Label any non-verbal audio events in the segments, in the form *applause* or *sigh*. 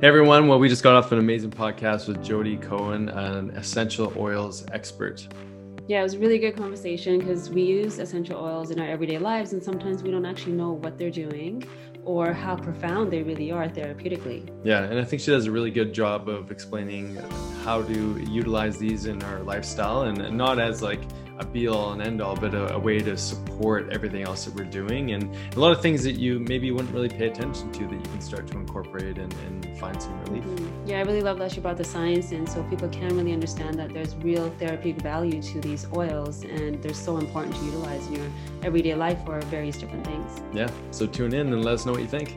Hey everyone, well, we just got off an amazing podcast with Jodi Cohen, an essential oils expert. Yeah, it was a really good conversation because we use essential oils in our everyday lives, and sometimes we don't actually know what they're doing or how profound they really are therapeutically. Yeah, and I think she does a really good job of explaining how to utilize these in our lifestyle and not as like a be all and end all, but a, a, way to support everything else that we're doing. And a lot of things that you maybe wouldn't really pay attention to that you can start to incorporate and, and find some relief. Mm-hmm. Yeah, I really love that she brought the science in so people can really understand that there's real therapeutic value to these oils and they're so important to utilize in your everyday life for various different things. Yeah, so tune in and let us know what you think.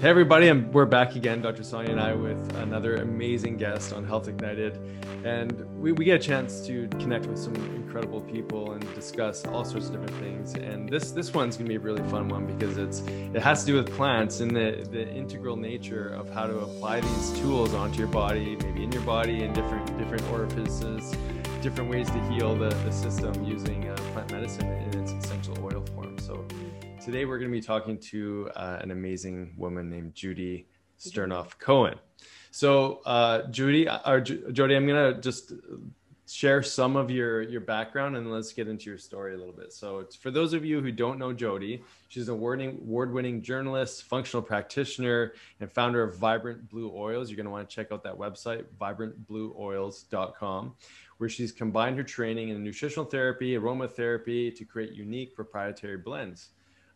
Hey everybody, and we're back again, Dr. Sonia and I, with another amazing guest on Health Ignited. And we, we get a chance to connect with some incredible people and discuss all sorts of different things. And this this one's gonna be a really fun one because it's it has to do with plants and the, the integral nature of how to apply these tools onto your body, maybe in your body in different different orifices, different ways to heal the, the system using uh, plant medicine in its essential oil Today, we're going to be talking to uh, an amazing woman named Judy Sternoff Cohen. So, uh, Judy, uh, or Jodi, I'm going to just share some of your your background and let's get into your story a little bit. So, for those of you who don't know Jodi, she's an award-winning, award-winning journalist, functional practitioner, and founder of Vibrant Blue Oils. You're going to want to check out that website, vibrantblueoils.com, where she's combined her training in nutritional therapy, aromatherapy to create unique proprietary blends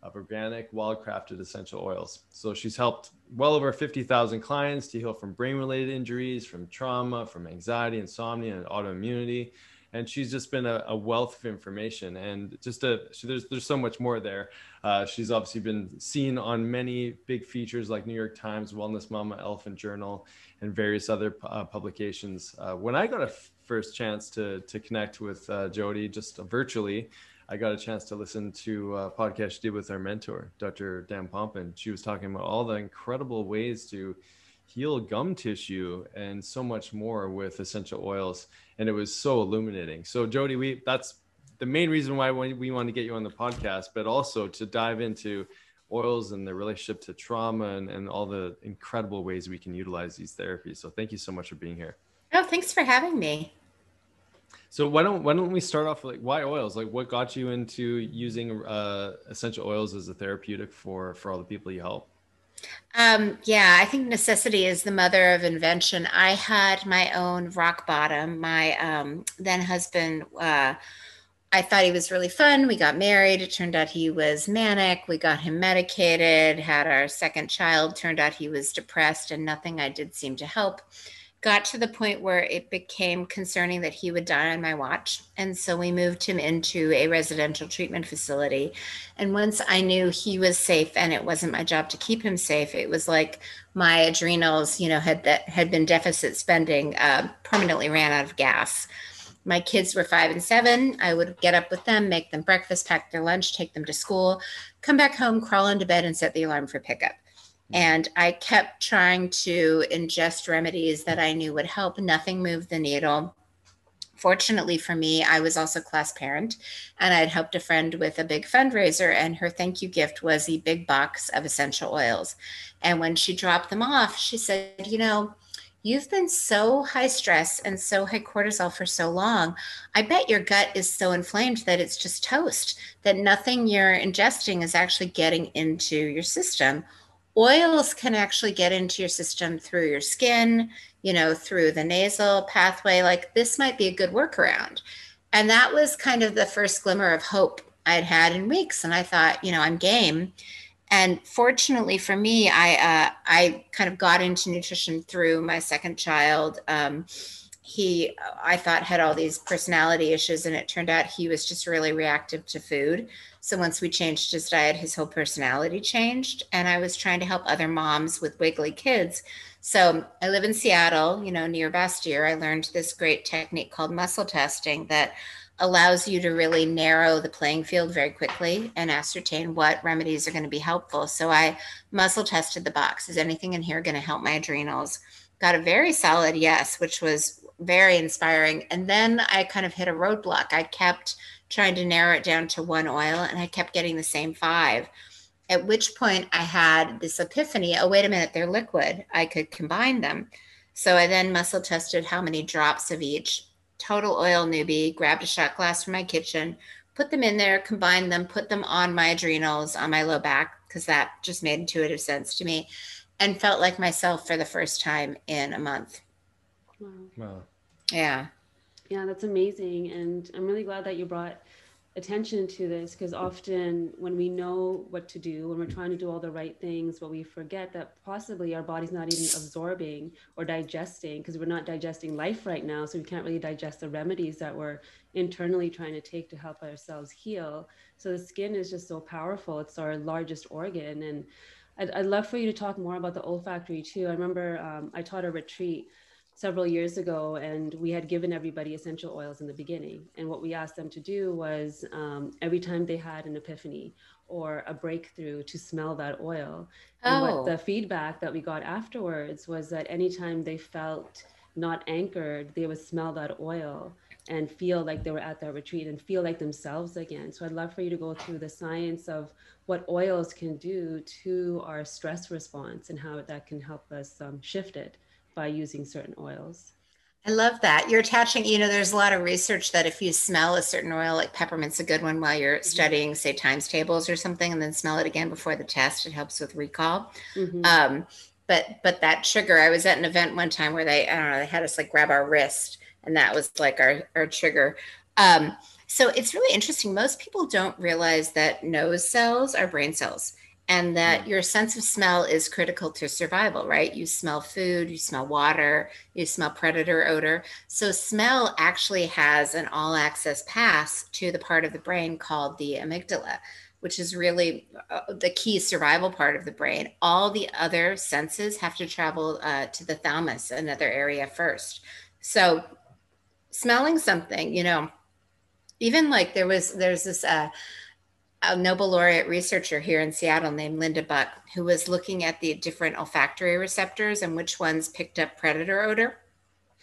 of organic, wild-crafted essential oils. So she's helped well over 50,000 clients to heal from brain-related injuries, from trauma, from anxiety, insomnia, and autoimmunity. And she's just been a, a wealth of information, and just a she, there's there's so much more there. Uh, she's obviously been seen on many big features like New York Times, Wellness Mama, Elephant Journal, and various other uh, publications. Uh, when I got a first chance to to connect with uh, Jodi just virtually, I got a chance to listen to a podcast she did with our mentor, Dr. Dan Pompa. She was talking about all the incredible ways to heal gum tissue and so much more with essential oils. And it was so illuminating. So Jodi, we that's the main reason why we want to get you on the podcast, but also to dive into oils and the relationship to trauma and, and all the incredible ways we can utilize these therapies. So thank you so much for being here. Oh, thanks for having me. So why don't why don't we start off like why oils? Like what got you into using uh, essential oils as a therapeutic for for all the people you help? Um, yeah, I think necessity is the mother of invention. I had my own rock bottom. My um, then husband, uh, I thought he was really fun. We got married. It turned out he was manic. We got him medicated. Had our second child. Turned out he was depressed, and nothing I did seemed to help got to the point where it became concerning that he would die on my watch. And so we moved him into a residential treatment facility. And once I knew he was safe and it wasn't my job to keep him safe, it was like my adrenals, you know, had that had been deficit spending, uh, permanently ran out of gas. My kids were five and seven. I would get up with them, make them breakfast, pack their lunch, take them to school, come back home, crawl into bed, and set the alarm for pickup. And I kept trying to ingest remedies that I knew would help. Nothing moved the needle. Fortunately for me, I was also class parent and I'd helped a friend with a big fundraiser, and her thank you gift was a big box of essential oils. And when she dropped them off, she said, You know, you've been so high stress and so high cortisol for so long. I bet your gut is so inflamed that it's just toast, that nothing you're ingesting is actually getting into your system oils can actually get into your system through your skin, you know, through the nasal pathway. Like this might be a good workaround. And that was kind of the first glimmer of hope I'd had in weeks. And I thought, you know, I'm game. And fortunately for me, I uh, I kind of got into nutrition through my second child. Um, he i thought had all these personality issues and it turned out he was just really reactive to food. So once we changed his diet his whole personality changed and i was trying to help other moms with wiggly kids. So i live in seattle you know near bastyr. I learned this great technique called muscle testing that allows you to really narrow the playing field very quickly and ascertain what remedies are going to be helpful so i muscle tested the box is anything in here going to help my adrenals got a very solid yes which was very inspiring. And then I kind of hit a roadblock. I kept trying to narrow it down to one oil and I kept getting the same five. At which point I had this epiphany oh, wait a minute, they're liquid. I could combine them. So I then muscle tested how many drops of each. Total oil newbie, grabbed a shot glass from my kitchen, put them in there, combined them, put them on my adrenals, on my low back, because that just made intuitive sense to me, and felt like myself for the first time in a month. Wow. wow. Yeah. Yeah, that's amazing. And I'm really glad that you brought attention to this because often when we know what to do, when we're trying to do all the right things, but we forget that possibly our body's not even absorbing or digesting because we're not digesting life right now. So we can't really digest the remedies that we're internally trying to take to help ourselves heal. So the skin is just so powerful. It's our largest organ. And I'd, I'd love for you to talk more about the olfactory too. I remember um, I taught a retreat several years ago, and we had given everybody essential oils in the beginning. And what we asked them to do was um, every time they had an epiphany or a breakthrough to smell that oil. Oh. And what oh. the feedback that we got afterwards was that anytime they felt not anchored, they would smell that oil and feel like they were at that retreat and feel like themselves again. So I'd love for you to go through the science of what oils can do to our stress response and how that can help us um, shift it by using certain oils. I love that. You're attaching, you know, there's a lot of research that if you smell a certain oil, like peppermint's a good one while you're mm-hmm. studying, say, times tables or something, and then smell it again before the test, it helps with recall. Mm-hmm. Um, but but that trigger, I was at an event one time where they, I don't know, they had us like grab our wrist, and that was like our, our trigger. Um, so it's really interesting. Most people don't realize that nose cells are brain cells and that your sense of smell is critical to survival, right? You smell food, you smell water, you smell predator odor. So, smell actually has an all access pass to the part of the brain called the amygdala, which is really uh, the key survival part of the brain. All the other senses have to travel uh, to the thalamus, another area first. So, smelling something, you know, even like there was, there's this, uh, a Nobel laureate researcher here in Seattle named Linda Buck, who was looking at the different olfactory receptors and which ones picked up predator odor.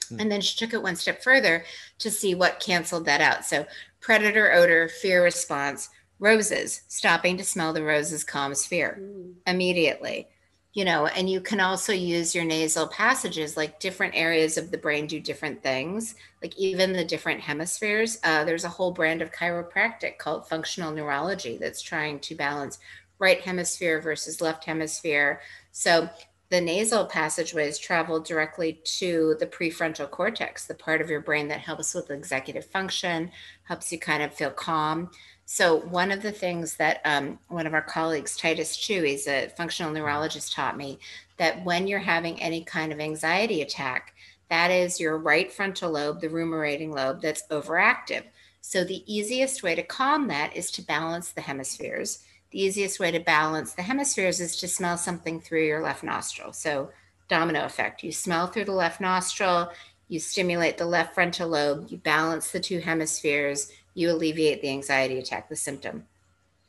Hmm. And then she took it one step further to see what canceled that out. So, predator odor, fear response, roses, stopping to smell the roses calms fear mm. immediately you know, and you can also use your nasal passages, like different areas of the brain do different things, like even the different hemispheres. Uh, there's a whole brand of chiropractic called functional neurology that's trying to balance right hemisphere versus left hemisphere. So the nasal passageways travel directly to the prefrontal cortex, the part of your brain that helps with executive function, helps you kind of feel calm. So, one of the things that um, one of our colleagues, Titus Chiu, he's a functional neurologist, taught me that when you're having any kind of anxiety attack, that is your right frontal lobe, the ruminating lobe, that's overactive. So, the easiest way to calm that is to balance the hemispheres. The easiest way to balance the hemispheres is to smell something through your left nostril. So, domino effect. You smell through the left nostril, you stimulate the left frontal lobe, you balance the two hemispheres you alleviate the anxiety attack, the symptom.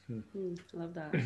Hmm. love that. *clears throat*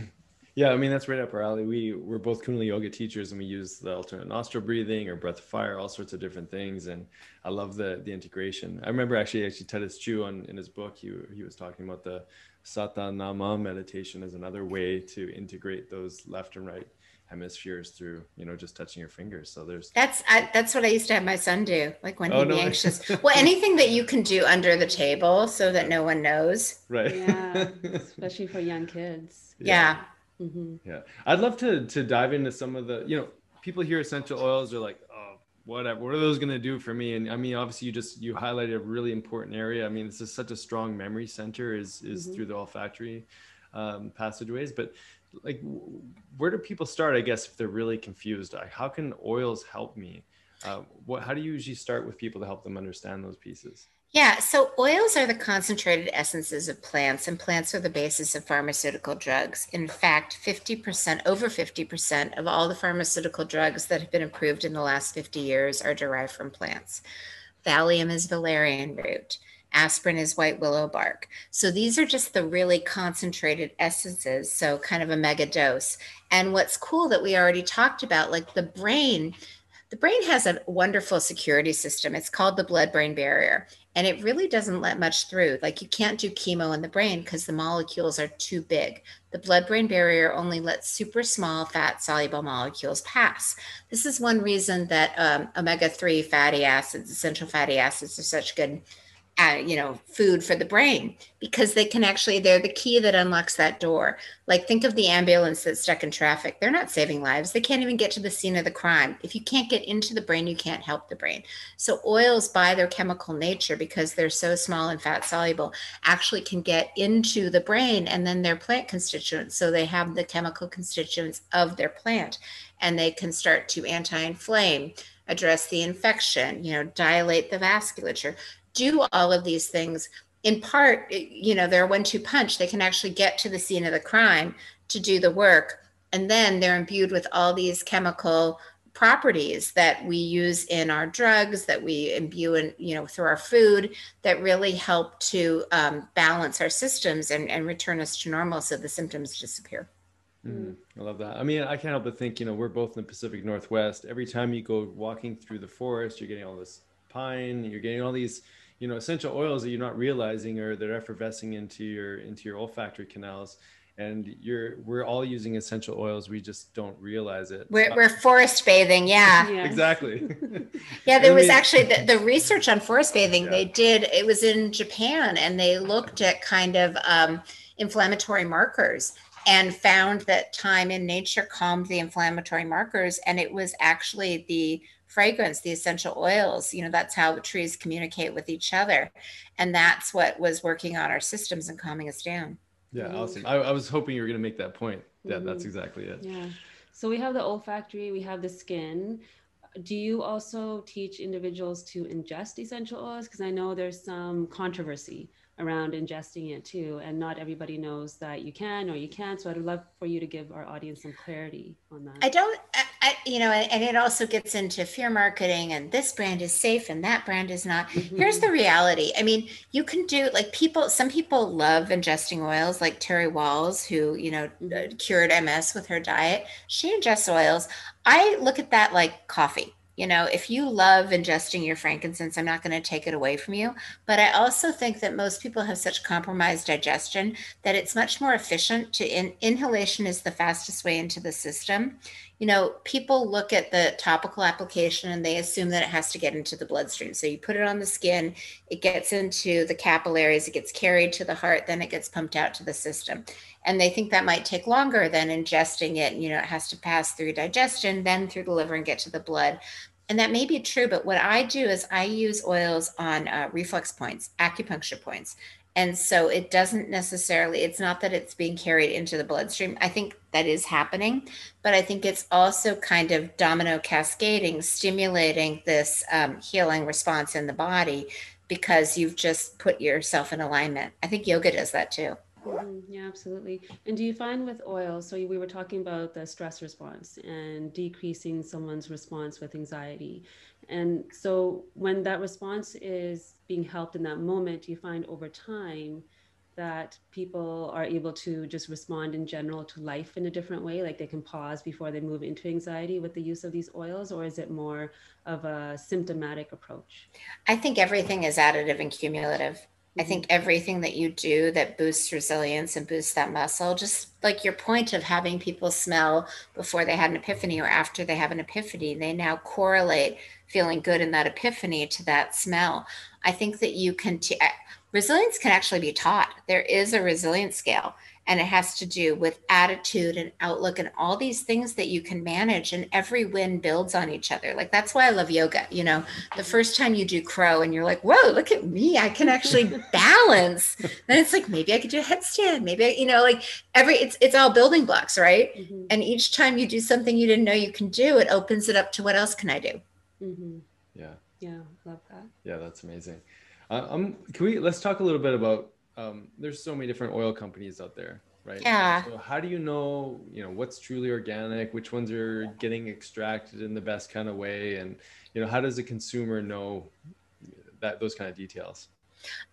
Yeah, I mean that's right up our alley. We we're both Kundalini yoga teachers, and we use the alternate nostril breathing or breath of fire, all sorts of different things. And I love the the integration. I remember actually actually Titus Chiu on in his book, he he was talking about the Sa Ta Na Ma meditation as another way to integrate those left and right hemispheres through you know just touching your fingers. So there's that's I, that's what i used to have my son do like when oh, he'd no. be anxious. Well *laughs* anything that you can do under the table so that no one knows. Right. Yeah especially for young kids. Yeah. Yeah. Mm-hmm. yeah. I'd love to to dive into some of the you know people hear essential oils are like oh whatever what are those going to do for me? And i mean obviously you just you highlighted a really important area. I mean this is such a strong memory center is is mm-hmm. through the olfactory um, passageways but like where do people start i guess if they're really confused like, how can oils help me uh, what, how do you usually start with people to help them understand those pieces? Yeah, so oils are the concentrated essences of plants, and plants are the basis of pharmaceutical drugs. In fact, 50%, over 50% of all the pharmaceutical drugs that have been approved in the last 50 years are derived from plants. Valium is valerian root. Aspirin is white willow bark. So these are just the really concentrated essences, so kind of a mega dose. And what's cool that we already talked about, like the brain, the brain has a wonderful security system. It's called the blood brain barrier and it really doesn't let much through. Like you can't do chemo in the brain because the molecules are too big. The blood brain barrier only lets super small fat soluble molecules pass. This is one reason that um, omega 3 fatty acids, essential fatty acids, are such good uh, you know food for the brain because they can actually they're the key that unlocks that door. Like think of the ambulance that's stuck in traffic. They're not saving lives. They can't even get to the scene of the crime. If you can't get into the brain you can't help the brain. So oils by their chemical nature because they're so small and fat soluble actually can get into the brain and then their plant constituents. So they have the chemical constituents of their plant and they can start to anti-inflame address the infection, you know, dilate the vasculature, do all of these things in part you know they're a one-two punch they can actually get to the scene of the crime to do the work and then they're imbued with all these chemical properties that we use in our drugs that we imbue in you know through our food that really help to um, balance our systems and, and return us to normal so the symptoms disappear Mm, I love that. I mean, I can't help but think, you know, we're both in the Pacific Northwest. Every time you go walking through the forest, you're getting all this pine, you're getting all these you know essential oils that you're not realizing or that are effervescing into your into your olfactory canals. And you're we're all using essential oils. We just don't realize it. We're, we're forest bathing yeah, *laughs* yeah. exactly. *laughs* *laughs* Yeah there was actually the, the, research on forest bathing yeah. they did it was in japan and they looked at kind of um, inflammatory markers and found that time in nature calmed the inflammatory markers and it was actually the fragrance, the essential oils. You know, that's how trees communicate with each other. And that's what was working on our systems and calming us down. Yeah, mm-hmm. awesome. I, I, was hoping you were going to make that point. Yeah, mm-hmm. that's exactly it. Yeah. So we have the olfactory, we have the skin. Do you also teach individuals to ingest essential oils? Because I know there's some controversy around ingesting it too. And not everybody knows that you can or you can't. So I'd love for you to give our audience some clarity on that. I don't, I, you know, and it also gets into fear marketing and this brand is safe and that brand is not. Mm-hmm. Here's the reality. I mean, you can do like people, some people love ingesting oils like Terry Wahls, who, you know, mm-hmm. cured MS with her diet. She ingests oils. I look at that like coffee you know, if you love ingesting your frankincense, I'm not going to take it away from you. But I also think that most people have such compromised digestion that it's much more efficient to in, inhalation is the fastest way into the system. You know, people look at the topical application and they assume that it has to get into the bloodstream. So you put it on the skin, it gets into the capillaries, it gets carried to the heart, then it gets pumped out to the system. And they think that might take longer than ingesting it. You know, it has to pass through digestion, then through the liver and get to the blood and that may be true, but what I do is I use oils on uh, reflex points, acupuncture points. And so it doesn't necessarily, it's not that it's being carried into the bloodstream. I think that is happening, but I think it's also kind of domino cascading, stimulating this um, healing response in the body because you've just put yourself in alignment. I think yoga does that too. Mm-hmm. Yeah, absolutely. And do you find with oil, so we were talking about the stress response and decreasing someone's response with anxiety. And so when that response is being helped in that moment, you find over time that people are able to just respond in general to life in a different way? Like they can pause before they move into anxiety with the use of these oils, or is it more of a symptomatic approach? I think everything is additive and cumulative. I think mm-hmm. everything that you do that boosts resilience and boosts that muscle, just like your point of having people smell before they had an epiphany or after they have an epiphany, they now correlate feeling good in that epiphany to that smell. I think that you can, t- eh, resilience can actually be taught. There is a resilience scale and it has to do with attitude and outlook and all these things that you can manage and every win builds on each other like that's why i love yoga you know the first time you do crow and you're like whoa look at me i can actually *laughs* balance then it's like maybe i could do a headstand maybe I, you know like every it's it's all building blocks right mm-hmm. and each time you do something you didn't know you can do it opens it up to what else can i do Mm-hmm. Yeah. Yeah, love that. Yeah, that's amazing. Uh, um, can we let's talk a little bit about? Um, there's so many different oil companies out there, right? Yeah. So how do you know, you know, what's truly organic? Which ones are getting extracted in the best kind of way? And you know, how does the consumer know that those kind of details?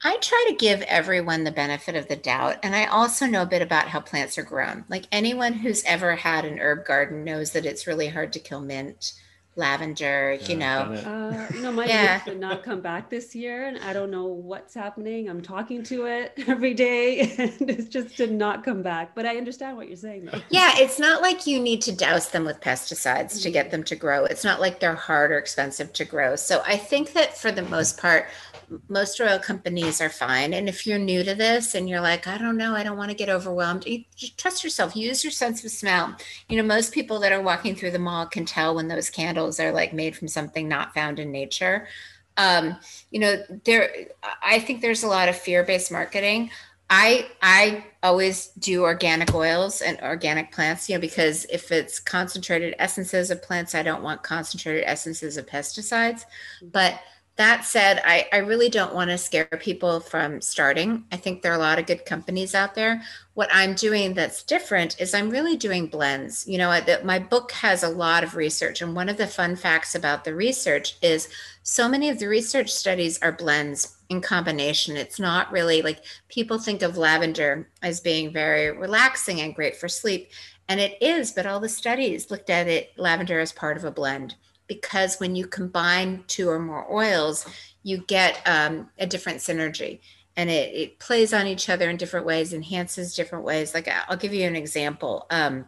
I try to give everyone the benefit of the doubt. And I also know a bit about how plants are grown. Like anyone who's ever had an herb garden knows that it's really hard to kill mint lavender, you know. Uh, you know, my *laughs* yeah. did not come back this year, and I don't know what's happening. I'm talking to it *laughs* every day, *laughs* and it just did not come back. But I understand what you're saying, though. Yeah, it's not like you need to douse them with pesticides mm-hmm. to get them to grow. It's not like they're hard or expensive to grow. So I think that for the most part, most oil companies are fine. And if you're new to this and you're like, I don't know, I don't want to get overwhelmed, you, trust yourself. Use your sense of smell. You know, most people that are walking through the mall can tell when those candles are like made from something not found in nature. Um, you know, there. I think there's a lot of fear-based marketing. I I always do organic oils and organic plants, you know, because if it's concentrated essences of plants, I don't want concentrated essences of pesticides. But that said, I, I really don't want to scare people from starting. I think there are a lot of good companies out there. What I'm doing that's different is I'm really doing blends. You know, the, my book has a lot of research. And one of the fun facts about the research is so many of the research studies are blends in combination. It's not really like people think of lavender as being very relaxing and great for sleep. And it is, but all the studies looked at it, lavender as part of a blend because when you combine two or more oils, you get um, a different synergy and it, it, plays on each other in different ways, enhances different ways. Like I'll give you an example. Um,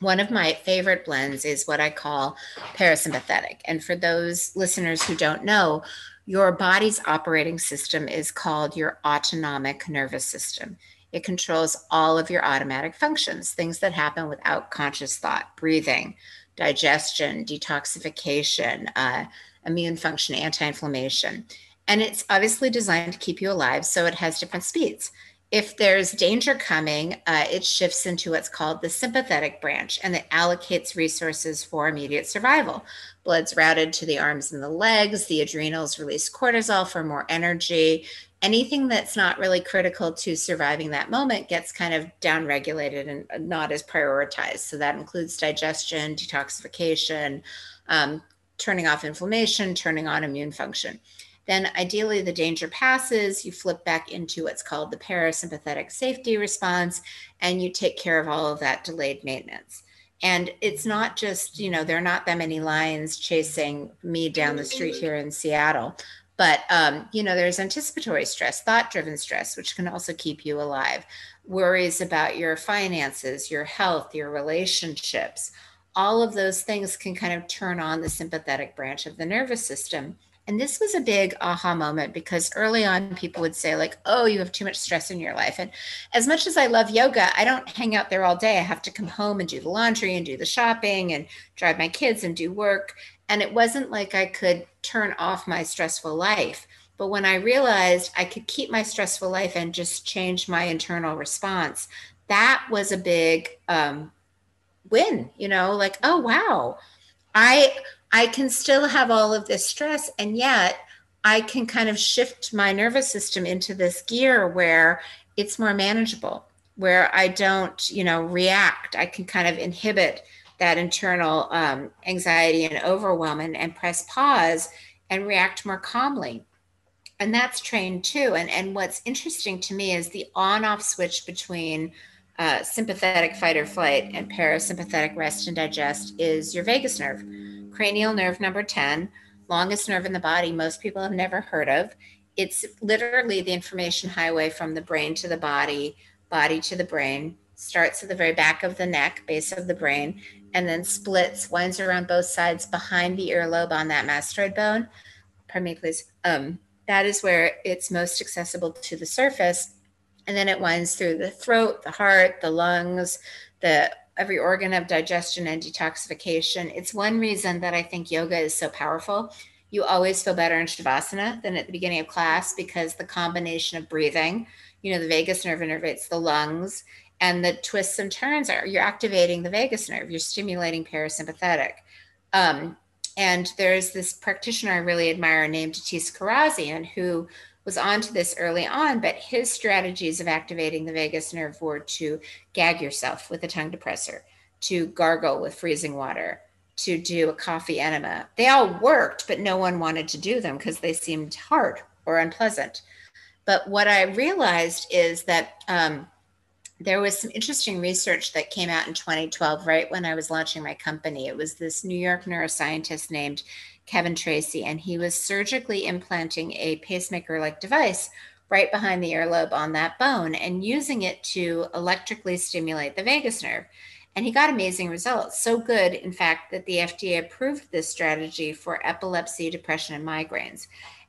one of my favorite blends is what I call parasympathetic. And for those listeners who don't know, your body's operating system is called your autonomic nervous system. It controls all of your automatic functions, things that happen without conscious thought, breathing, digestion, detoxification, uh, immune function, anti inflammation. And it's obviously designed to keep you alive, so it has different speeds. If there's danger coming, uh, it shifts into what's called the sympathetic branch and it allocates resources for immediate survival. Blood's routed to the arms and the legs, the adrenals release cortisol for more energy, anything that's not really critical to surviving that moment gets kind of downregulated and not as prioritized. So that includes digestion, detoxification, um, turning off inflammation, turning on immune function. Then, ideally, the danger passes, you flip back into what's called the parasympathetic safety response, and you take care of all of that delayed maintenance. And it's not just, you know, there are not that many lions chasing me down the street here in Seattle. But, um, you know, there's anticipatory stress, thought driven stress, which can also keep you alive, worries about your finances, your health, your relationships. All of those things can kind of turn on the sympathetic branch of the nervous system. And this was a big aha moment because early on people would say, like, oh, you have too much stress in your life. And as much as I love yoga, I don't hang out there all day. I have to come home and do the laundry and do the shopping and drive my kids and do work. And it wasn't like I could turn off my stressful life. But when I realized I could keep my stressful life and just change my internal response, that was a big um, win, you know, like, oh, wow, I, I can still have all of this stress and yet I can kind of shift my nervous system into this gear where it's more manageable, where I don't, you know, react. I can kind of inhibit that internal um, anxiety and overwhelm and, and press pause and react more calmly. And that's trained too. And and what's interesting to me is the on off switch between uh, sympathetic fight or flight and parasympathetic rest and digest is your vagus nerve. Cranial nerve number 10 longest nerve in the body most people have never heard of. It's literally the information highway from the brain to the body body to the brain starts at the very back of the neck base of the brain and then splits, winds around both sides behind the earlobe on that mastoid bone. Pardon me, please. Um, that is where it's most accessible to the surface. And then it winds through the throat, the heart, the lungs, the every organ of digestion and detoxification. It's one reason that I think yoga is so powerful. You always feel better in Shavasana than at the beginning of class because the combination of breathing, you know, the vagus nerve innervates the lungs and the twists and turns are you're activating the vagus nerve you're stimulating parasympathetic um, and there's this practitioner I really admire named Datis Kharrazian who was onto this early on, but his strategies of activating the vagus nerve were to gag yourself with a tongue depressor, to gargle with freezing water, to do a coffee enema. They all worked, but no one wanted to do them because they seemed hard or unpleasant. But what I realized is that um, there was some interesting research that came out in 2012, right when I was launching my company. It was this New York neuroscientist named Kevin Tracey, and he was surgically implanting a pacemaker like device right behind the earlobe on that bone and using it to electrically stimulate the vagus nerve. And he got amazing results. So good, in fact, that the FDA approved this strategy for epilepsy, depression, and migraines.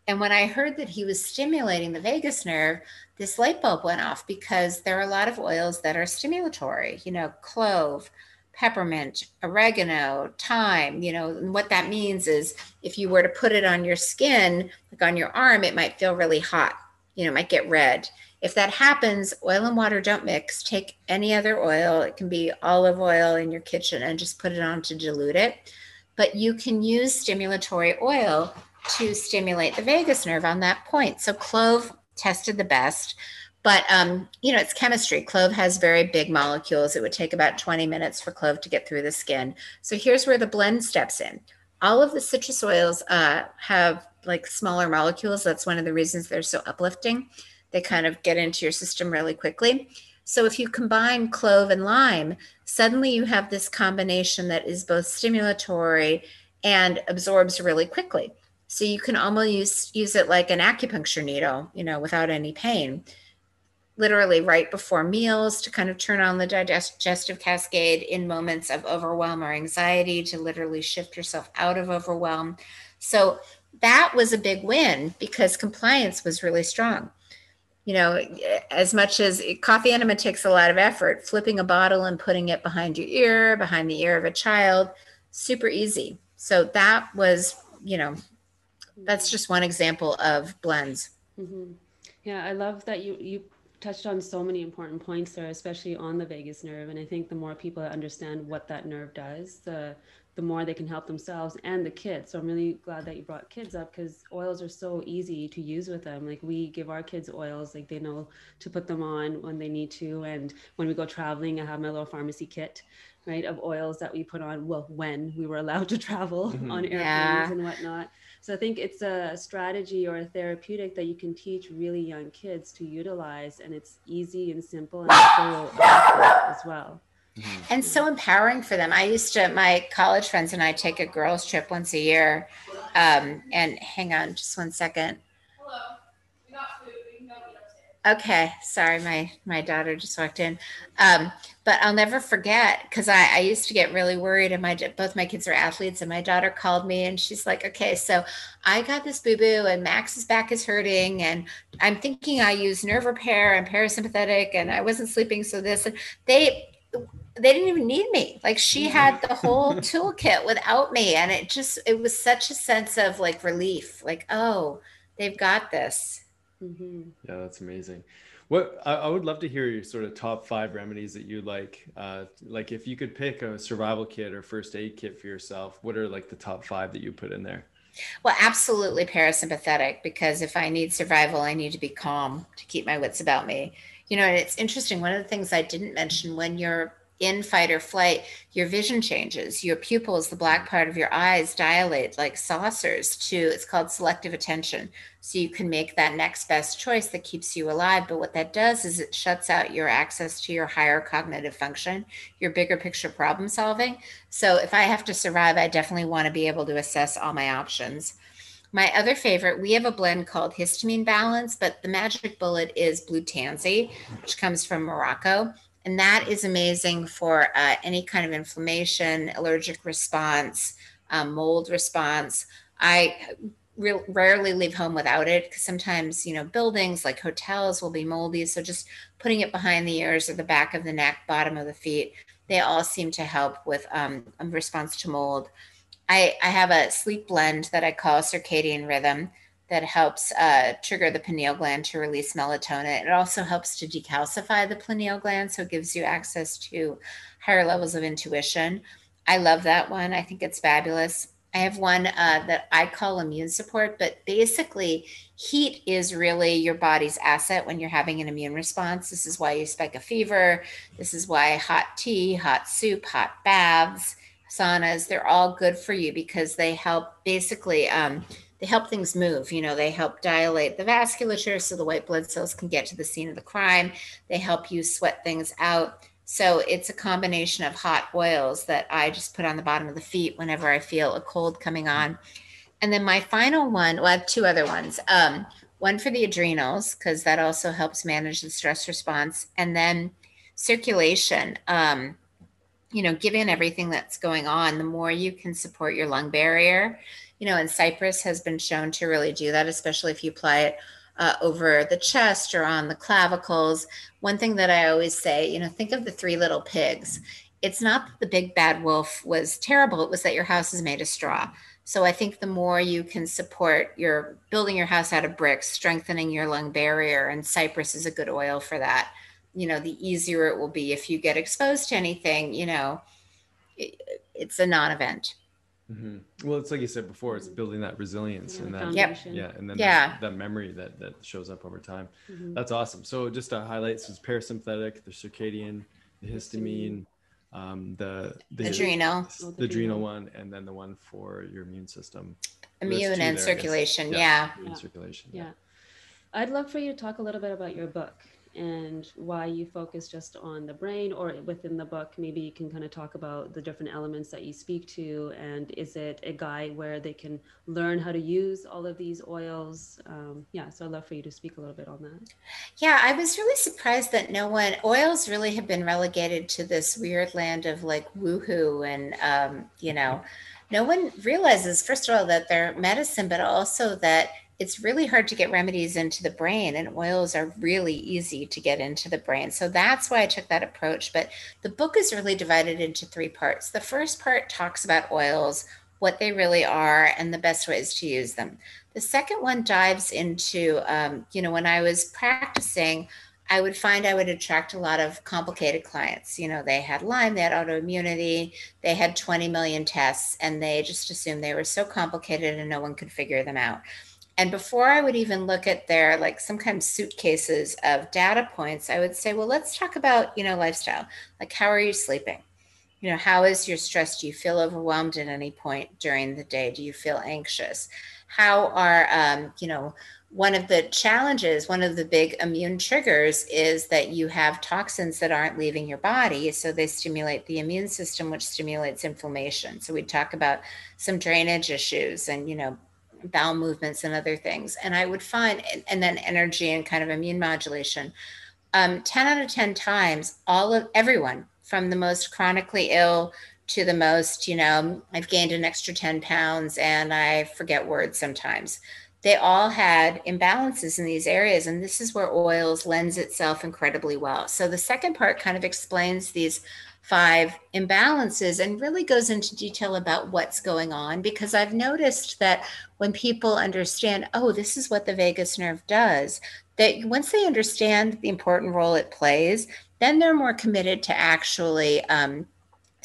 And when I heard that he was stimulating the vagus nerve, this light bulb went off because there are a lot of oils that are stimulatory, you know, clove, peppermint, oregano, thyme, you know, and what that means is if you were to put it on your skin, like on your arm, it might feel really hot, you know, might get red. If that happens, oil and water don't mix. Take any other oil, it can be olive oil in your kitchen, and just put it on to dilute it. But you can use stimulatory oil to stimulate the vagus nerve on that point. So clove tested the best. But um, you know, it's chemistry. Clove has very big molecules. It would take about 20 minutes for clove to get through the skin. So here's where the blend steps in. All of the citrus oils uh, have like smaller molecules. That's one of the reasons they're so uplifting. They kind of get into your system really quickly. So if you combine clove and lime, suddenly you have this combination that is both stimulatory and absorbs really quickly. So you can almost use, use it like an acupuncture needle, you know, without any pain literally right before meals to kind of turn on the digestive cascade in moments of overwhelm or anxiety to literally shift yourself out of overwhelm. So that was a big win because compliance was really strong. You know, as much as coffee enema takes a lot of effort, flipping a bottle and putting it behind your ear, behind the ear of a child, super easy. So that was, you know, that's just one example of blends. Mm-hmm. Yeah, I love that you you touched on so many important points there, especially on the vagus nerve. And I think the more people understand what that nerve does, the the more they can help themselves and the kids. So I'm really glad that you brought kids up because oils are so easy to use with them. Like we give our kids oils, like they know to put them on when they need to. And when we go traveling, I have my little pharmacy kit, right, of oils that we put on. Well, when we were allowed to *laughs* travel mm-hmm. on airplanes yeah. and whatnot. So I think it's a strategy or a therapeutic that you can teach really young kids to utilize, and it's easy and simple and so as well. Mm-hmm. And so empowering for them. I used to, my college friends and I take a girls' trip once a year. Um, and hang on just one second. Okay, sorry, my my daughter just walked in. Um, but I'll never forget because I, I used to get really worried, and my both my kids are athletes, and my daughter called me and she's like, "Okay, so I got this boo boo, and Max's back is hurting, and I'm thinking I use nerve repair and parasympathetic, and I wasn't sleeping, so this." And they they didn't even need me. Like she had the whole *laughs* toolkit without me, and it just it was such a sense of like relief, like oh, they've got this Mm-hmm. Yeah, that's amazing. What I, I, would love to hear your sort of top five remedies that you like. Uh, like if you could pick a survival kit or first aid kit for yourself, what are like the top five that you put in there? Well, absolutely parasympathetic because if I need survival, I need to be calm to keep my wits about me. You know, and it's interesting. One of the things I didn't mention when you're in fight or flight, your vision changes. Your pupils, the black part of your eyes, dilate like saucers to it's called selective attention. So you can make that next best choice that keeps you alive. But what that does is it shuts out your access to your higher cognitive function, your bigger picture problem solving. So if I have to survive, I definitely want to be able to assess all my options. My other favorite, we have a blend called histamine balance, but the magic bullet is blue tansy, which comes from Morocco. And that is amazing for uh, any kind of inflammation, allergic response, um, mold response. I re- rarely leave home without it because sometimes, you know, buildings like hotels will be moldy. So just putting it behind the ears or the back of the neck, bottom of the feet, they all seem to help with um, response to mold. I, I have a sleep blend that I call circadian rhythm that helps uh, trigger the pineal gland to release melatonin. It also helps to decalcify the pineal gland, so it gives you access to higher levels of intuition. I love that one. I think it's fabulous. I have one uh, that I call immune support, but basically, heat is really your body's asset when you're having an immune response. This is why you spike a fever. This is why hot tea, hot soup, hot baths, saunas, they're all good for you because they help basically. Um, they help things move. You know, they help dilate the vasculature so the white blood cells can get to the scene of the crime. They help you sweat things out so it's a combination of hot oils that I just put on the bottom of the feet whenever I feel a cold coming on. And then my final one, well, I have two other ones. Um, one for the adrenals, because that also helps manage the stress response. And then circulation. Um, you know, given everything that's going on, the more you can support your lung barrier, you know, and cypress has been shown to really do that, especially if you apply it uh, over the chest or on the clavicles. One thing that I always say, you know, think of the three little pigs. It's not that the big bad wolf was terrible, it was that your house is made of straw. So I think the more you can support your building your house out of bricks, strengthening your lung barrier, and cypress is a good oil for that. You know, the easier it will be if you get exposed to anything, you know, it, it's a non event. Mm-hmm. Well, it's like you said before, it's building that resilience Yeah, and that, foundation. yeah, and then Yeah. That, that memory that that shows up over time. Mhm. That's awesome. So just to highlight, so it's parasympathetic, the circadian, the histamine, um, the the Adrenal, Oh, the the adrenal adrenal. one, and then the one for your immune system. Immune and there, I guess. circulation. Yeah. Yeah. And Yeah. circulation. Yeah. I'd love for you to talk a little bit about your book and why you focus just on the brain or within the book maybe you can kind of talk about the different elements that you speak to and is it a guide where they can learn how to use all of these oils? Um, yeah so i'd love for you to speak a little bit on that. Yeah, I was really surprised that no one oils really have been relegated to this weird land of like woohoo and um, you know, no one realizes first of all that they're medicine, but also that it's really hard to get remedies into the brain and oils are really easy to get into the brain. So that's why I took that approach. But the book is really divided into three parts. The first part talks about oils, what they really are, and the best ways to use them. The second one dives into, um, you know, when I was practicing, I would find I would attract a lot of complicated clients. You know, they had Lyme, they had autoimmunity, they had 20 million tests, and they just assumed they were so complicated and no one could figure them out. And before I would even look at their like sometimes suitcases of data points, I would say, well, let's talk about, you know, lifestyle. Like, how are you sleeping? You know, how is your stress? Do you feel overwhelmed at any point during the day? Do you feel anxious? How are, um, you know, one of the challenges, one of the big immune triggers is that you have toxins that aren't leaving your body. So they stimulate the immune system, which stimulates inflammation. So we talk about some drainage issues and, you know, bowel movements and other things. And I would find, and, then energy and kind of immune modulation. Um, 10 out of 10 times, all of everyone from the most chronically ill to the most, you know, I've gained an extra 10 pounds and I forget words sometimes they all had imbalances in these areas and this is where oils lends itself incredibly well so the second part kind of explains these five imbalances and really goes into detail about what's going on because i've noticed that when people understand oh this is what the vagus nerve does that once they understand the important role it plays then they're more committed to actually um,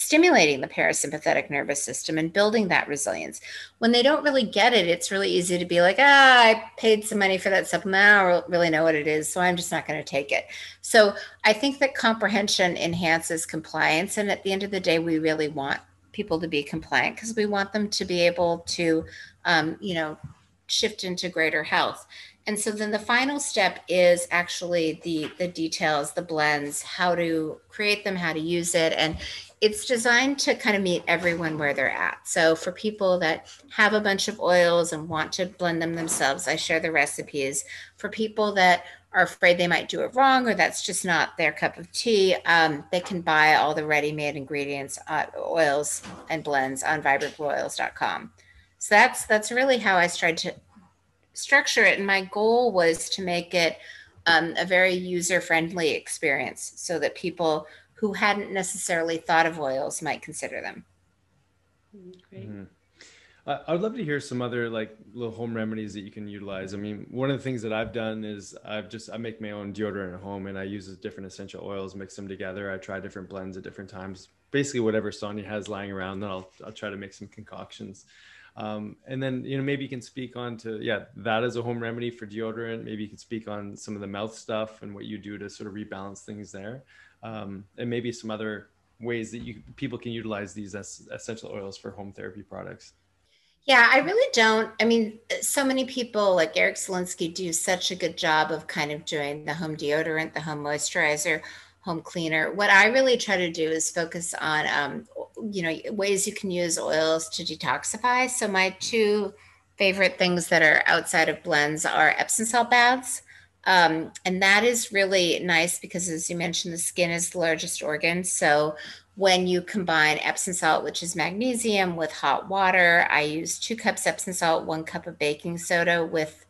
stimulating the parasympathetic nervous system and building that resilience. When they don't really get it, it's really easy to be like, ah, I paid some money for that supplement. I don't really know what it is, so I'm just not going to take it. So I think that comprehension enhances compliance. And at the end of the day, we really want people to be compliant because we want them to be able to, um, you know, shift into greater health. And so then the final step is actually the the details, the blends, how to create them, how to use it, and it's designed to kind of meet everyone where they're at. So for people that have a bunch of oils and want to blend them themselves, I share the recipes. For people that are afraid they might do it wrong or that's just not their cup of tea, um, they can buy all the ready-made ingredients, uh, oils and blends on vibrantoils.com. So that's that's really how I tried to structure it. And my goal was to make it um, a very user-friendly experience so that people who hadn't necessarily thought of oils might consider them. Great. Mhm. I I would love to hear some other like little home remedies that you can utilize. I mean, one of the things that I've done is I've just I make my own deodorant at home and I use different essential oils, mix them together. I try different blends at different times. Basically, whatever Sonia has lying around, then I'll I'll try to make some concoctions. Um, and then you know maybe you can speak on to yeah that as a home remedy for deodorant. Maybe you can speak on some of the mouth stuff and what you do to sort of rebalance things there, um, and maybe some other ways that you people can utilize these as essential oils for home therapy products. Yeah, I really don't. I mean, so many people like Eric Zielinski do such a good job of kind of doing the home deodorant, the home moisturizer, home cleaner. What I really try to do is focus on, um, you know, ways you can use oils to detoxify. So my two favorite things that are outside of blends are Epsom salt baths. Um, and that is really nice because, as you mentioned, the skin is the largest organ. So when you combine Epsom salt, which is magnesium, with hot water. I use two cups Epsom salt, one cup of baking soda. With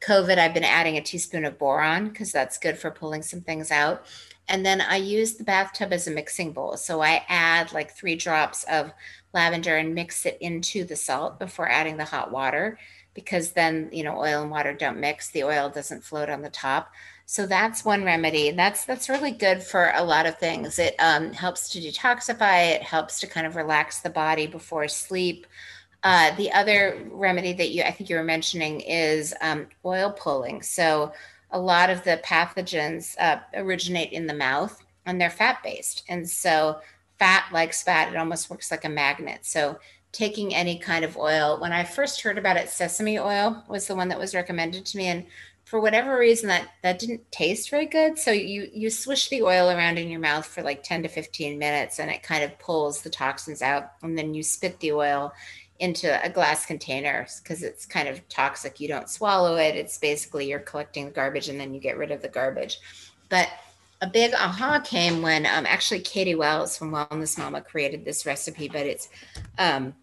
COVID, I've been adding a teaspoon of boron because that's good for pulling some things out. And then I use the bathtub as a mixing bowl. So I add like three drops of lavender and mix it into the salt before adding the hot water because then, you know, oil and water don't mix. The oil doesn't float on the top. So that's one remedy. And that's that's really good for a lot of things. It um, helps to detoxify. It helps to kind of relax the body before sleep. Uh, the other remedy that you I think you were mentioning is um, oil pulling. So a lot of the pathogens uh, originate in the mouth and they're fat based, and so fat likes fat. It almost works like a magnet. So taking any kind of oil. When I first heard about it, sesame oil was the one that was recommended to me, and for whatever reason that that didn't taste very good so you you swish the oil around in your mouth for like 10 to 15 minutes and it kind of pulls the toxins out and then you spit the oil into a glass container because it's kind of toxic. You don't swallow it. It's basically you're collecting the garbage and then you get rid of the garbage. But a big aha came when um, actually katie wells from wellness mama created this recipe but it's um,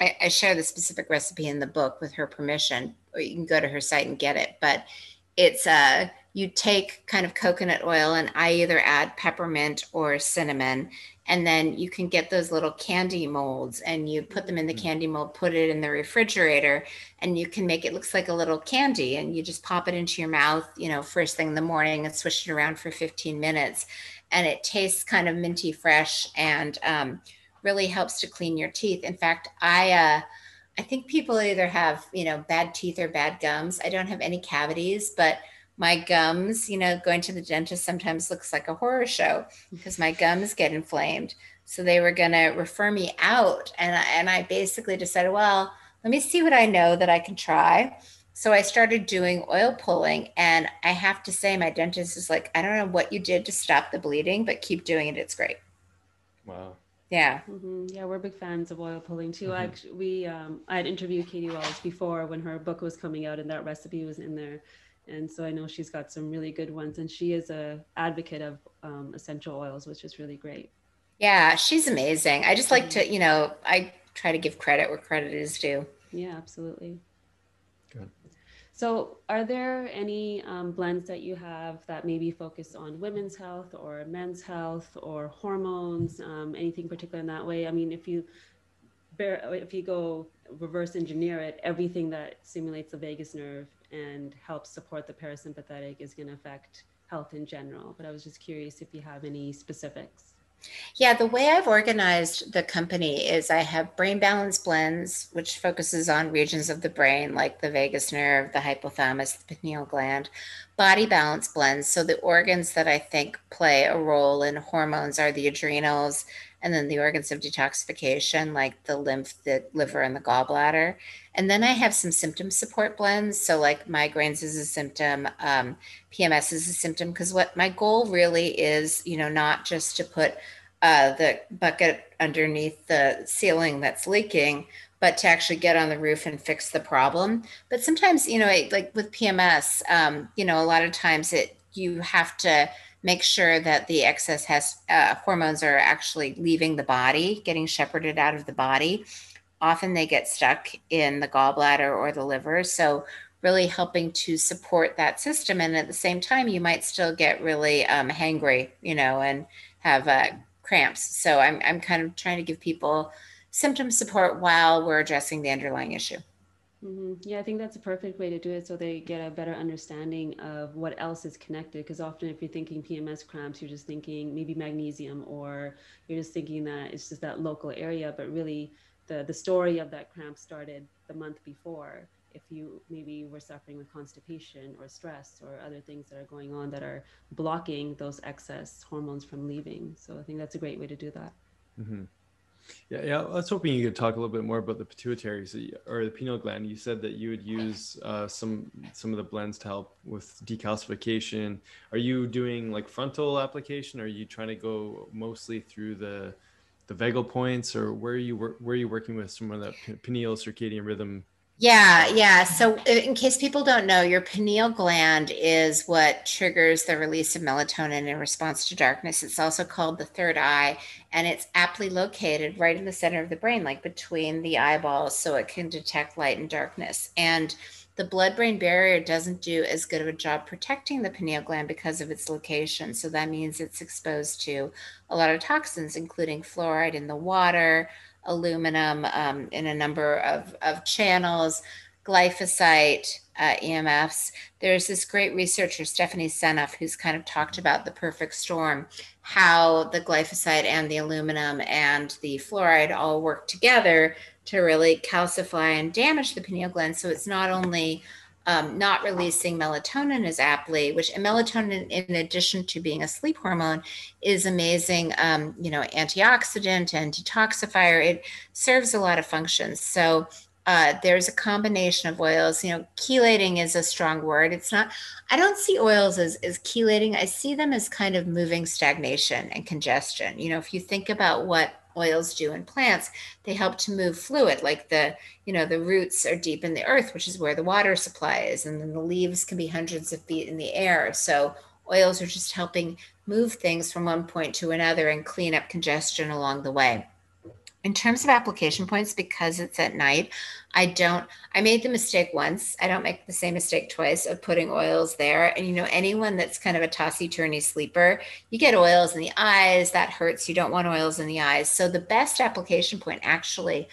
I, I share the specific recipe in the book with her permission, or you can go to her site and get it. But it's uh you take kind of coconut oil and I either add peppermint or cinnamon and then you can get those little candy molds and you put them in the mm. candy mold put it in the refrigerator and you can make it looks like a little candy and you just pop it into your mouth you know first thing in the morning and swish it around for 15 minutes and it tastes kind of minty fresh and um, really helps to clean your teeth. In fact, I uh, I think people either have you know bad teeth or bad gums. I don't have any cavities, but my gums, you know, going to the dentist sometimes looks like a horror show because my gums get inflamed. So they were going to refer me out, and I, and I basically decided, well, let me see what I know that I can try. So I started doing oil pulling, and I have to say, my dentist is like, I don't know what you did to stop the bleeding, but keep doing it. It's great. Wow. Yeah. Mm-hmm. Yeah, we're big fans of oil pulling too. Mm-hmm. Actually, we um, I had interviewed Katie Wells before when her book was coming out, and that recipe was in there. And so I know she's got some really good ones, and she is a advocate of um, essential oils, which is really great. Yeah, she's amazing. I just like to, you know, I try to give credit where credit is due. Yeah, absolutely. Good. So, are there any um, blends that you have that maybe focus on women's health or men's health or hormones, um, anything particular in that way? I mean, if you bear, if you go reverse engineer it, everything that stimulates the vagus nerve and helps support the parasympathetic is going to affect health in general. But I was just curious if you have any specifics. Yeah, the way I've organized the company is I have brain balance blends, which focuses on regions of the brain like the vagus nerve, the hypothalamus, the pineal gland, body balance blends. So the organs that I think play a role in hormones are the adrenals, and then the organs of detoxification like the lymph, the liver, and the gallbladder. And then I have some symptom support blends. So, like migraines is a symptom, um, PMS is a symptom, because what my goal really is, you know, not just to put uh, the bucket underneath the ceiling that's leaking, but to actually get on the roof and fix the problem. But sometimes, you know, like with PMS, um, you know, a lot of times it you have to make sure that the excess has uh, hormones are actually leaving the body, getting shepherded out of the body. Often they get stuck in the gallbladder or the liver. So, really helping to support that system. And at the same time, you might still get really um, hangry, you know, and have uh, cramps. So, I'm, I'm kind of trying to give people symptom support while we're addressing the underlying issue. Mm-hmm. Yeah, I think that's a perfect way to do it so they get a better understanding of what else is connected. Because often, if you're thinking PMS cramps, you're just thinking maybe magnesium, or you're just thinking that it's just that local area, but really the the story of that cramp started the month before if you maybe were suffering with constipation or stress or other things that are going on that are blocking those excess hormones from leaving so i think that's a great way to do that mm-hmm. Yeah, yeah. I was hoping you could talk a little bit more about the pituitary or the pineal gland. You said that you would use uh, some some of the blends to help with decalcification. Are you doing like frontal application? Or are you trying to go mostly through the the vagal points, or where are you where are you working with some of that pineal circadian rhythm yeah, yeah. So, in case people don't know, your pineal gland is what triggers the release of melatonin in response to darkness. It's also called the third eye, and it's aptly located right in the center of the brain, like between the eyeballs, so it can detect light and darkness. And the blood brain barrier doesn't do as good of a job protecting the pineal gland because of its location. So, that means it's exposed to a lot of toxins, including fluoride in the water aluminum um, in a number of, of channels, glyphosate, uh, EMFs. There's this great researcher, Stephanie Seneff, who's kind of talked about the perfect storm, how the glyphosate and the aluminum and the fluoride all work together to really calcify and damage the pineal gland. So it's not only um, not releasing melatonin as aptly, which melatonin, in addition to being a sleep hormone, is amazing, um, you know, antioxidant and detoxifier. It serves a lot of functions. So uh, there's a combination of oils. You know, chelating is a strong word. It's not. I don't see oils as as chelating. I see them as kind of moving stagnation and congestion. You know, if you think about what oils do in plants they help to move fluid like the you know the roots are deep in the earth which is where the water supply is and then the leaves can be hundreds of feet in the air. So oils are just helping move things from one point to another and clean up congestion along the way in terms of application points because it's at night i don't i made the mistake once. I don't make the same mistake twice of putting oils there. And you know anyone that's kind of a tossy turny sleeper you get oils in the eyes. That hurts. You don't want oils in the eyes. So the best application point actually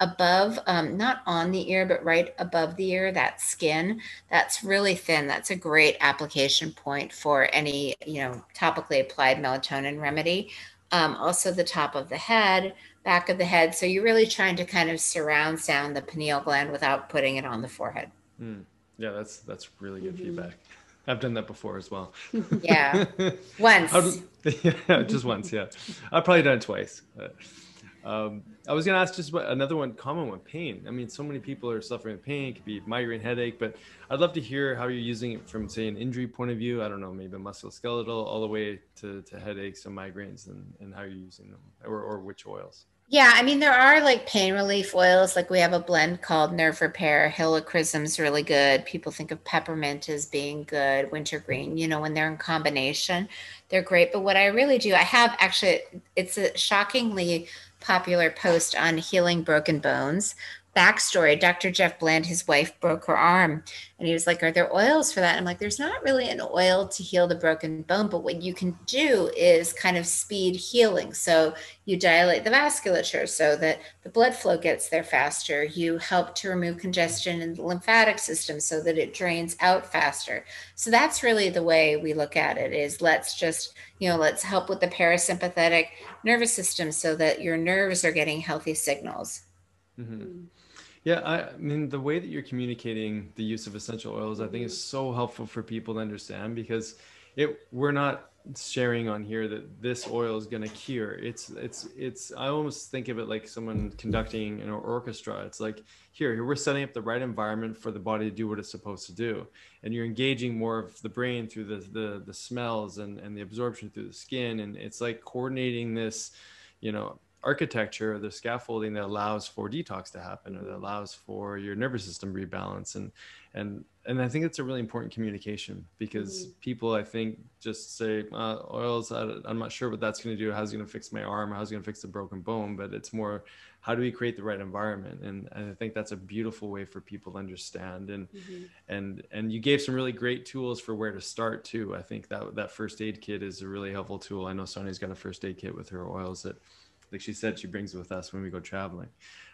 above um, not on the ear but right above the ear that skin that's really thin. That's a great application point for any you know topically applied melatonin remedy. Um, also the top of the head back of the head. So you're really trying to kind of surround sound the pineal gland without putting it on the forehead. Mm. Yeah, that's that's really good mm-hmm. feedback. I've done that before as well. Yeah, *laughs* once. yeah, just once. Yeah, I've probably done it twice. But, um, I was going to ask just what, another one common one pain. I mean, so many people are suffering with pain. It could be migraine, headache, but I'd love to hear how you're using it from, say, an injury point of view. I don't know, maybe musculoskeletal, all the way to, to headaches and migraines, and, and how you're using them, or, or which oils. Yeah, I mean there are like pain relief oils. Like we have a blend called Nerve Repair. Helichrysum's really good. People think of peppermint as being good. Wintergreen, you know, when they're in combination, they're great. But what I really do, I have actually, it's a shockingly popular post on healing broken bones backstory dr jeff bland his wife broke her arm. And he was like are there oils for that? I'm like there's not really an oil to heal the broken bone but what you can do is kind of speed healing. So you dilate the vasculature so that the blood flow gets there faster. You help to remove congestion in the lymphatic system so that it drains out faster. So that's really the way we look at it is let's just you know let's help with the parasympathetic nervous system so that your nerves are getting healthy signals. Mm-hmm. Yeah, I mean, the way that you're communicating the use of essential oils, I think is so helpful for people to understand because it we're not sharing on here that this oil is going to cure. It's it's it's I almost think of it like someone conducting an orchestra. It's like here, here we're setting up the right environment for the body to do what it's supposed to do. And you're engaging more of the brain through the the the smells and and the absorption through the skin and it's like coordinating this, you know, architecture, or the scaffolding that allows for detox to happen or that allows for your nervous system rebalance. And and and I think it's a really important communication because mm-hmm. people I think just say uh, oils I, am not sure what that's going to do. How's it going to fix my arm? How's it going to fix the broken bone? But it's more how do we create the right environment? And, and I think that's a beautiful way for people to understand. And mm-hmm. and and you gave some really great tools for where to start too. I think that that first aid kit is a really helpful tool. I know Sonia's got a first aid kit with her oils that like she said, she brings with us when we go traveling.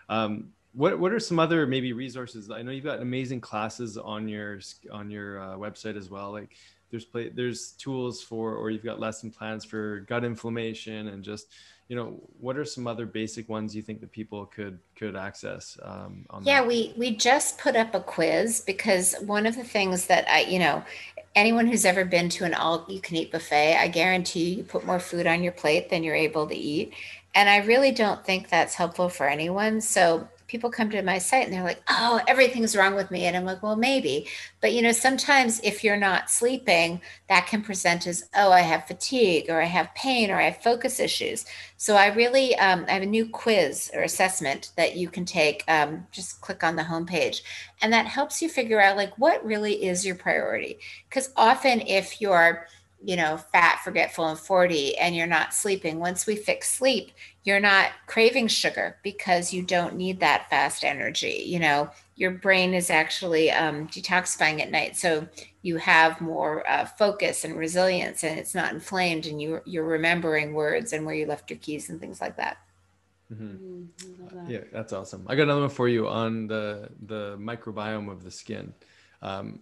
Um, what what are some other maybe resources? I know you've got amazing classes on your on your uh, website as well. Like there's play there's tools for or you've got lesson plans for gut inflammation and just you know what are some other basic ones you think that people could could access um, yeah that? we we just put up a quiz because one of the things that i you know anyone who's ever been to an all you can eat buffet i guarantee you put more food on your plate than you're able to eat and i really don't think that's helpful for anyone so people come to my site and they're like, oh, everything's wrong with me. And I'm like, well, maybe. But, you know, sometimes if you're not sleeping, that can present as, oh, I have fatigue or I have pain or I have focus issues. So I really, um, I have a new quiz or assessment that you can take. Um, just click on the homepage. And that helps you figure out like what really is your priority. Because often if you're, you know, fat, forgetful, and 40, and you're not sleeping, once we fix sleep, you're not craving sugar because you don't need that fast energy. You know, your brain is actually um, detoxifying at night. So you have more uh, focus and resilience, and it's not inflamed, and you, you're remembering words and where you left your keys and things like that. Mm-hmm. Mm, that. Yeah, that's awesome. I got another one for you on the the microbiome of the skin. Um,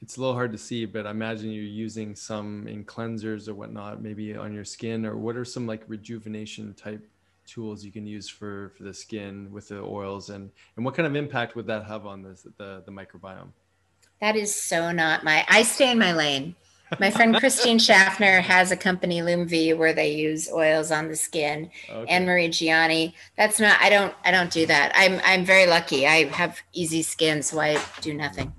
it's a little hard to see, but I imagine you're using some in cleansers or whatnot, maybe on your skin. Or what are some like rejuvenation type tools you can use for for the skin with the oils, and and what kind of impact would that have on the the, the microbiome? That is so not my. I stay in my lane. My friend *laughs* Christine Schaffner has a company, Lumev, where they use oils on the skin. Okay. Annmarie Gianni. That's not. I don't. I don't do that. I'm. I'm very lucky. I have easy skin, so I do nothing.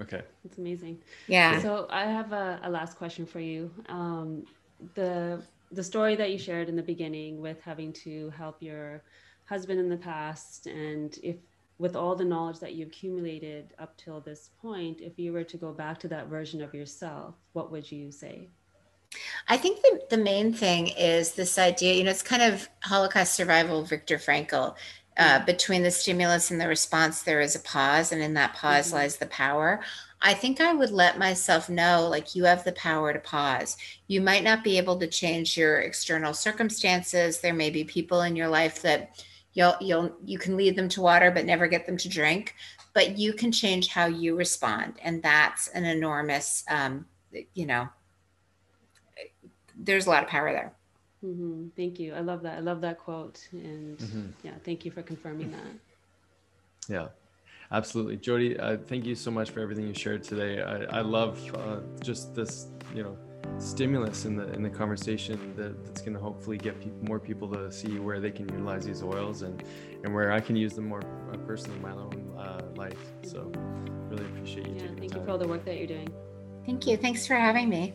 Okay. It's amazing. Yeah. So I have a, a last question for you. Um, the the story that you shared in the beginning with having to help your husband in the past, and if with all the knowledge that you accumulated up till this point, if you were to go back to that version of yourself, what would you say? I think the, the main thing is this idea, you know, it's kind of Holocaust survival, Viktor Frankl uh, between the stimulus and the response, there is a pause, and in that pause mm-hmm. lies the power. I think I would let myself know like you have the power to pause. You might not be able to change your external circumstances. There may be people in your life that you'll you'll you can lead them to water but never get them to drink, but you can change how you respond, and that's an enormous, um, you know, there's a lot of power there. Mm-hmm. Thank you. I love that. I love that quote. And mm-hmm. yeah, thank you for confirming that. Yeah, absolutely. Jodi, uh, thank you so much for everything you shared today. I, I love uh, just this, you know, stimulus in the in the conversation that, that's going to hopefully get people, more people to see where they can utilize these oils and and where I can use them more uh, personally in my own uh, life. So really appreciate you. Yeah, thank you for all the work that you're doing. Thank you. Thanks for having me.